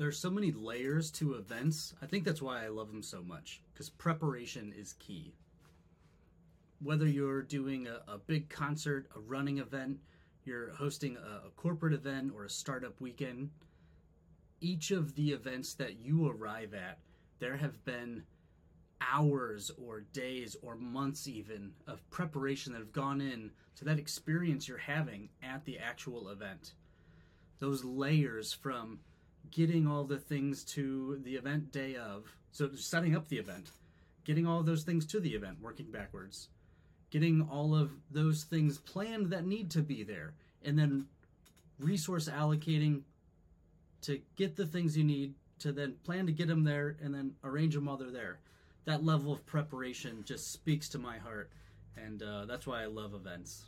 There's so many layers to events. I think that's why I love them so much because preparation is key. Whether you're doing a, a big concert, a running event, you're hosting a, a corporate event or a startup weekend, each of the events that you arrive at, there have been hours or days or months even of preparation that have gone in to that experience you're having at the actual event. Those layers from getting all the things to the event day of, so setting up the event, getting all those things to the event, working backwards, getting all of those things planned that need to be there, and then resource allocating to get the things you need to then plan to get them there and then arrange them while they're there. That level of preparation just speaks to my heart, and uh, that's why I love events.